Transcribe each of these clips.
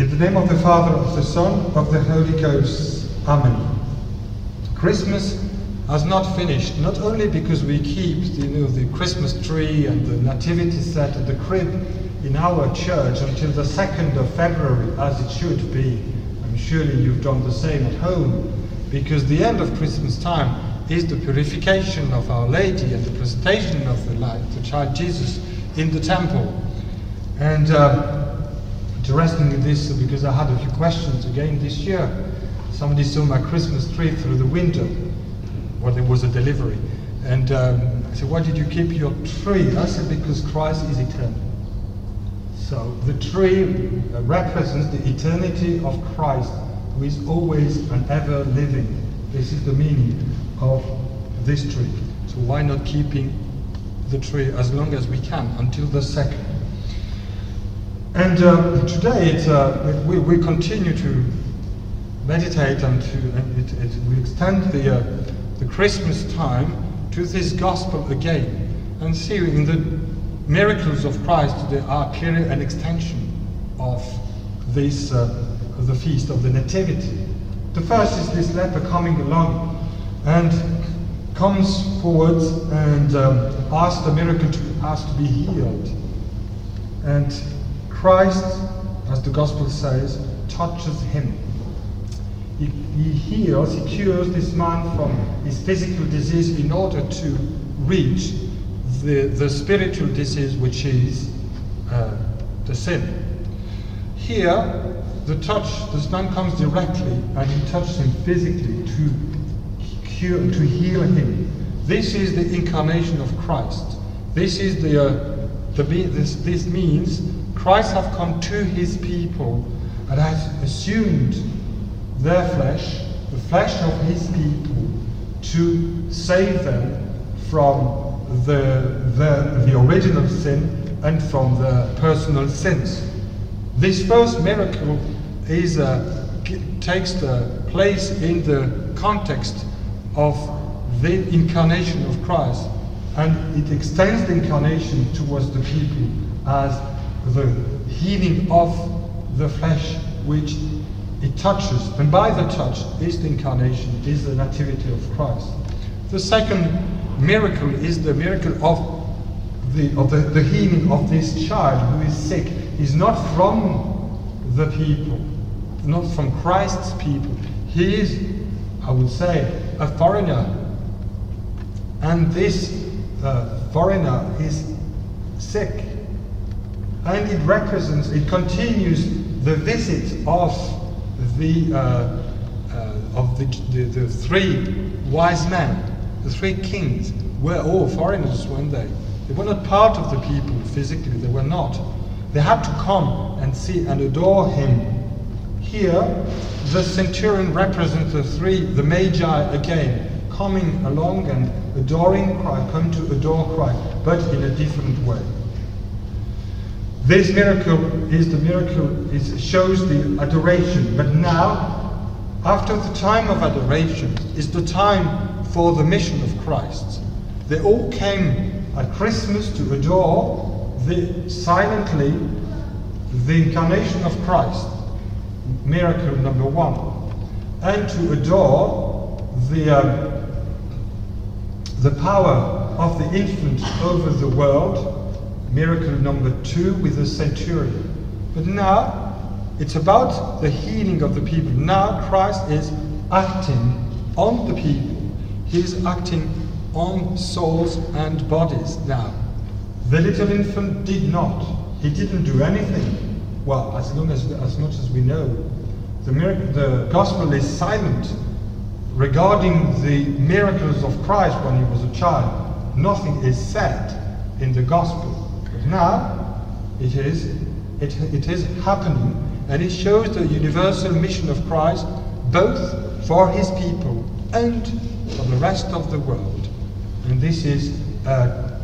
In the name of the Father, of the Son, of the Holy Ghost. Amen. Christmas has not finished, not only because we keep you know, the Christmas tree and the nativity set at the crib in our church until the 2nd of February, as it should be. I'm surely you've done the same at home, because the end of Christmas time is the purification of Our Lady and the presentation of the light, the child Jesus, in the temple. And uh, interesting this, because I had a few questions again this year. Somebody saw my Christmas tree through the window, or there was a delivery. And um, I said, why did you keep your tree? I said, because Christ is eternal. So the tree represents the eternity of Christ, who is always and ever living. This is the meaning of this tree. So why not keeping the tree as long as we can until the second? And uh, today uh, we, we continue to meditate and, to, and it, it, we extend the, uh, the Christmas time to this gospel again and see in the miracles of Christ there are clearly an extension of this, uh, the feast of the Nativity. The first is this leper coming along and comes forward and um, asks the miracle to ask to be healed. And Christ, as the gospel says, touches him. He, he heals, he cures this man from his physical disease in order to reach the, the spiritual disease, which is uh, the sin. Here, the touch, this man comes directly and he touches him physically to cure, to heal him. This is the incarnation of Christ. This is the, uh, the this, this means Christ have come to his people and has assumed their flesh, the flesh of his people, to save them from the, the, the original sin and from the personal sins. This first miracle is, uh, takes the place in the context of the incarnation of Christ and it extends the incarnation towards the people as the healing of the flesh which it touches and by the touch is the incarnation is the nativity of Christ. The second miracle is the miracle of the, of the, the healing of this child who is sick. Is not from the people not from Christ's people. He is I would say a foreigner. And this uh, foreigner is sick and it represents, it continues the visit of the, uh, uh, of the, the, the, three wise men, the three kings, were all foreigners, weren't they? They were not part of the people physically, they were not. They had to come and see and adore him. Here, the centurion represents the three, the magi again, coming along and adoring Christ, come to adore Christ, but in a different way. This miracle is the miracle, it shows the adoration, but now, after the time of adoration, is the time for the mission of Christ. They all came at Christmas to adore the, silently the incarnation of Christ, miracle number one, and to adore the um, the power of the infant over the world, miracle number two with the centurion. But now it's about the healing of the people. Now Christ is acting on the people. He is acting on souls and bodies now. The little infant did not. He didn't do anything. Well, as long as as much as we know, the, miracle, the gospel is silent regarding the miracles of Christ when he was a child, nothing is said in the gospel. Now it is, it, it is happening and it shows the universal mission of Christ both for his people and for the rest of the world. And this is uh,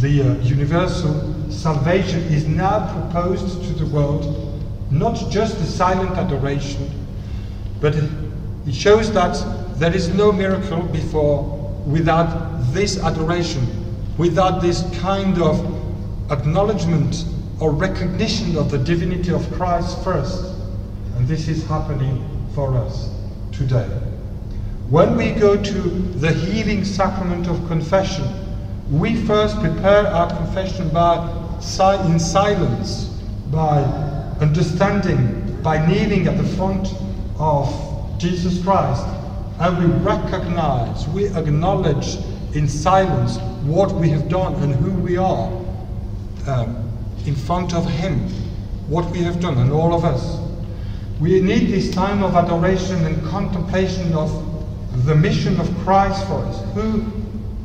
the uh, universal salvation is now proposed to the world, not just the silent adoration, but it shows that there is no miracle before without this adoration, without this kind of acknowledgement or recognition of the divinity of Christ first. And this is happening for us today. When we go to the healing sacrament of confession, we first prepare our confession by in silence, by understanding, by kneeling at the front of Jesus Christ, and we recognize, we acknowledge in silence what we have done and who we are um, in front of Him, what we have done, and all of us. We need this time of adoration and contemplation of the mission of Christ for us, who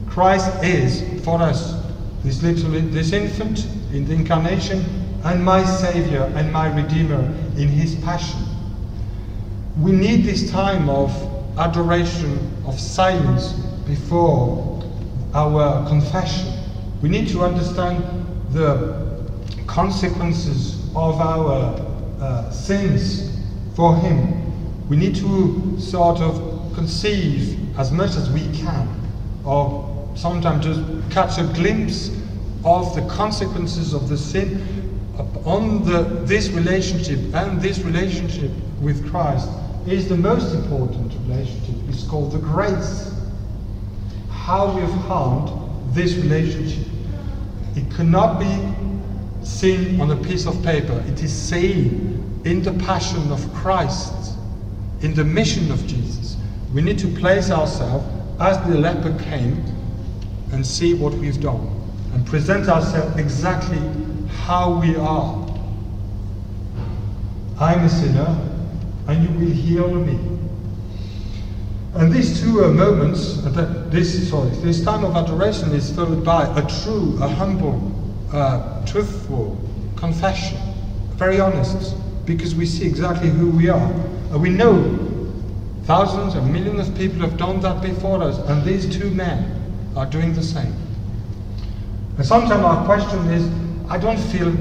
Christ is for us, this little, this infant in the incarnation, and my Savior and my Redeemer in His passion. We need this time of adoration, of silence before our confession. We need to understand the consequences of our uh, sins for Him. We need to sort of conceive as much as we can, or sometimes just catch a glimpse of the consequences of the sin on the, this relationship and this relationship with Christ is the most important relationship. It's called the grace. How we have harmed this relationship. It cannot be seen on a piece of paper. It is seen in the passion of Christ, in the mission of Jesus. We need to place ourselves as the leper came and see what we've done and present ourselves exactly how we are. I'm a sinner, and you will heal me. And these two uh, moments, uh, this sorry, this time of adoration is followed by a true, a humble, uh, truthful confession, very honest, because we see exactly who we are. And we know thousands and millions of people have done that before us, and these two men are doing the same. And sometimes our question is, I don't feel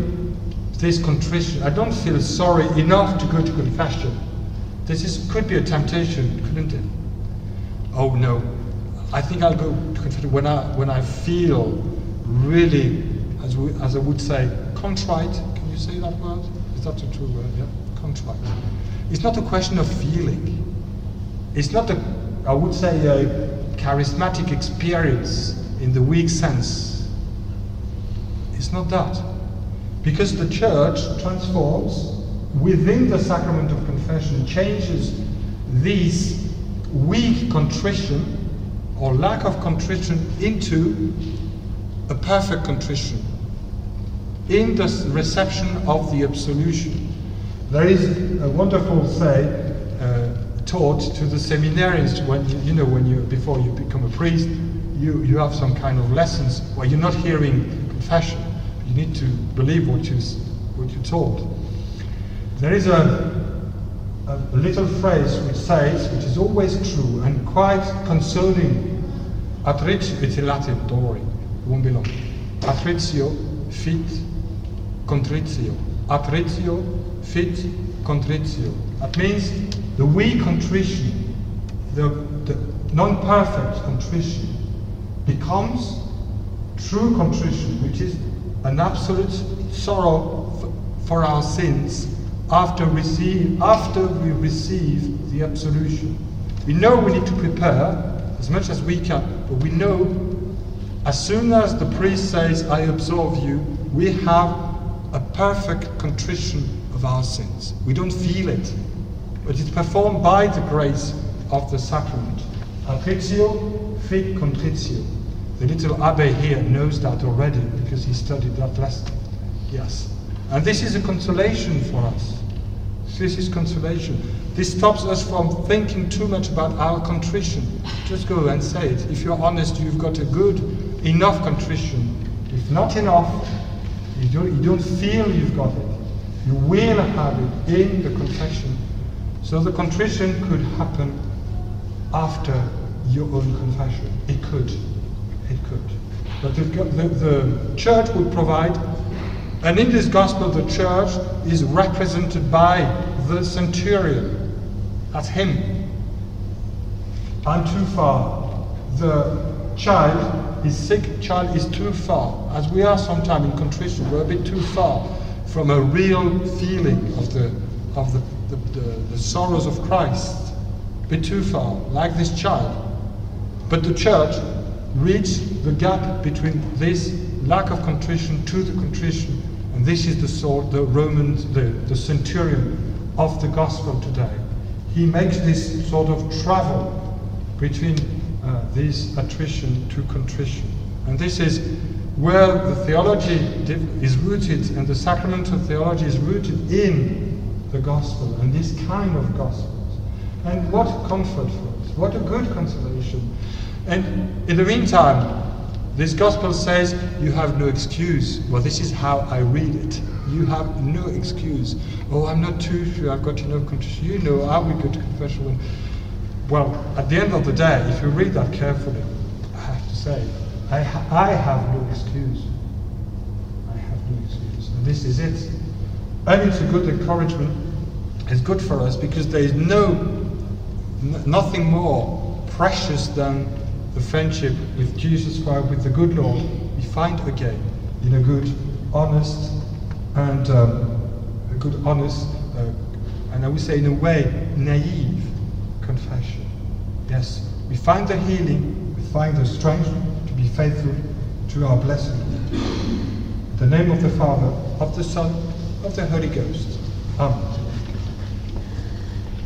this contrition, I don't feel sorry enough to go to confession. This is, could be a temptation, couldn't it? Oh no, I think I'll go to confession when I, when I feel really, as, we, as I would say, contrite. Can you say that word? Is that a true word? Yeah, contrite. It's not a question of feeling. It's not a, I would say, a charismatic experience in the weak sense. It's not that. Because the church transforms within the sacrament of confession, changes these weak contrition or lack of contrition into a perfect contrition in the reception of the absolution. There is a wonderful say uh, taught to the seminarians when you, you know when you before you become a priest you, you have some kind of lessons where you're not hearing confession you need to believe what you what you're told there is a, a little phrase which says which is always true and quite consoling attritio it's in Latin don't worry it won't be long. Attritio fit contritio attritio fit contritio that means the weak contrition, the, the non perfect contrition, becomes true contrition, which is an absolute sorrow for our sins after, receive, after we receive the absolution. We know we need to prepare as much as we can, but we know as soon as the priest says, I absolve you, we have a perfect contrition of our sins. We don't feel it, but it's performed by the grace of the sacrament. Attritio fit contritio. The little abbé here knows that already because he studied that lesson. Yes. And this is a consolation for us. This is consolation. This stops us from thinking too much about our contrition. Just go and say it. If you're honest, you've got a good, enough contrition. If not enough, you don't, you don't feel you've got it. You will have it in the confession so the contrition could happen after your own confession. It could. It could. But the, the, the church would provide, and in this gospel, the church is represented by the centurion. That's him. I'm too far. The child is sick, child is too far. As we are sometimes in contrition, we're a bit too far from a real feeling of the of the, the, the, the sorrows of Christ, a bit too far, like this child. But the church reached the gap between this lack of contrition to the contrition, and this is the sort, the Roman, the, the centurion of the gospel today. He makes this sort of travel between uh, this attrition to contrition. And this is where the theology is rooted and the sacramental theology is rooted in the gospel and this kind of gospels. And what comfort for us, what a good consolation. And in the meantime, this gospel says you have no excuse. Well, this is how I read it. You have no excuse. Oh, I'm not too sure, I've got enough contrition. You know, are we good confession? Well, at the end of the day, if you read that carefully, I have to say, I, ha I have no excuse. I have no excuse. And this is it. And it's a good encouragement. It's good for us because there is no, nothing more precious than the friendship with Jesus Christ, with the good Lord, we find again in a good, honest, and um, a good, honest, uh, and I would say in a way, naive confession. Yes, we find the healing, we find the strength to be faithful to our blessed Lord. In the name of the Father, of the Son, of the Holy Ghost. Amen.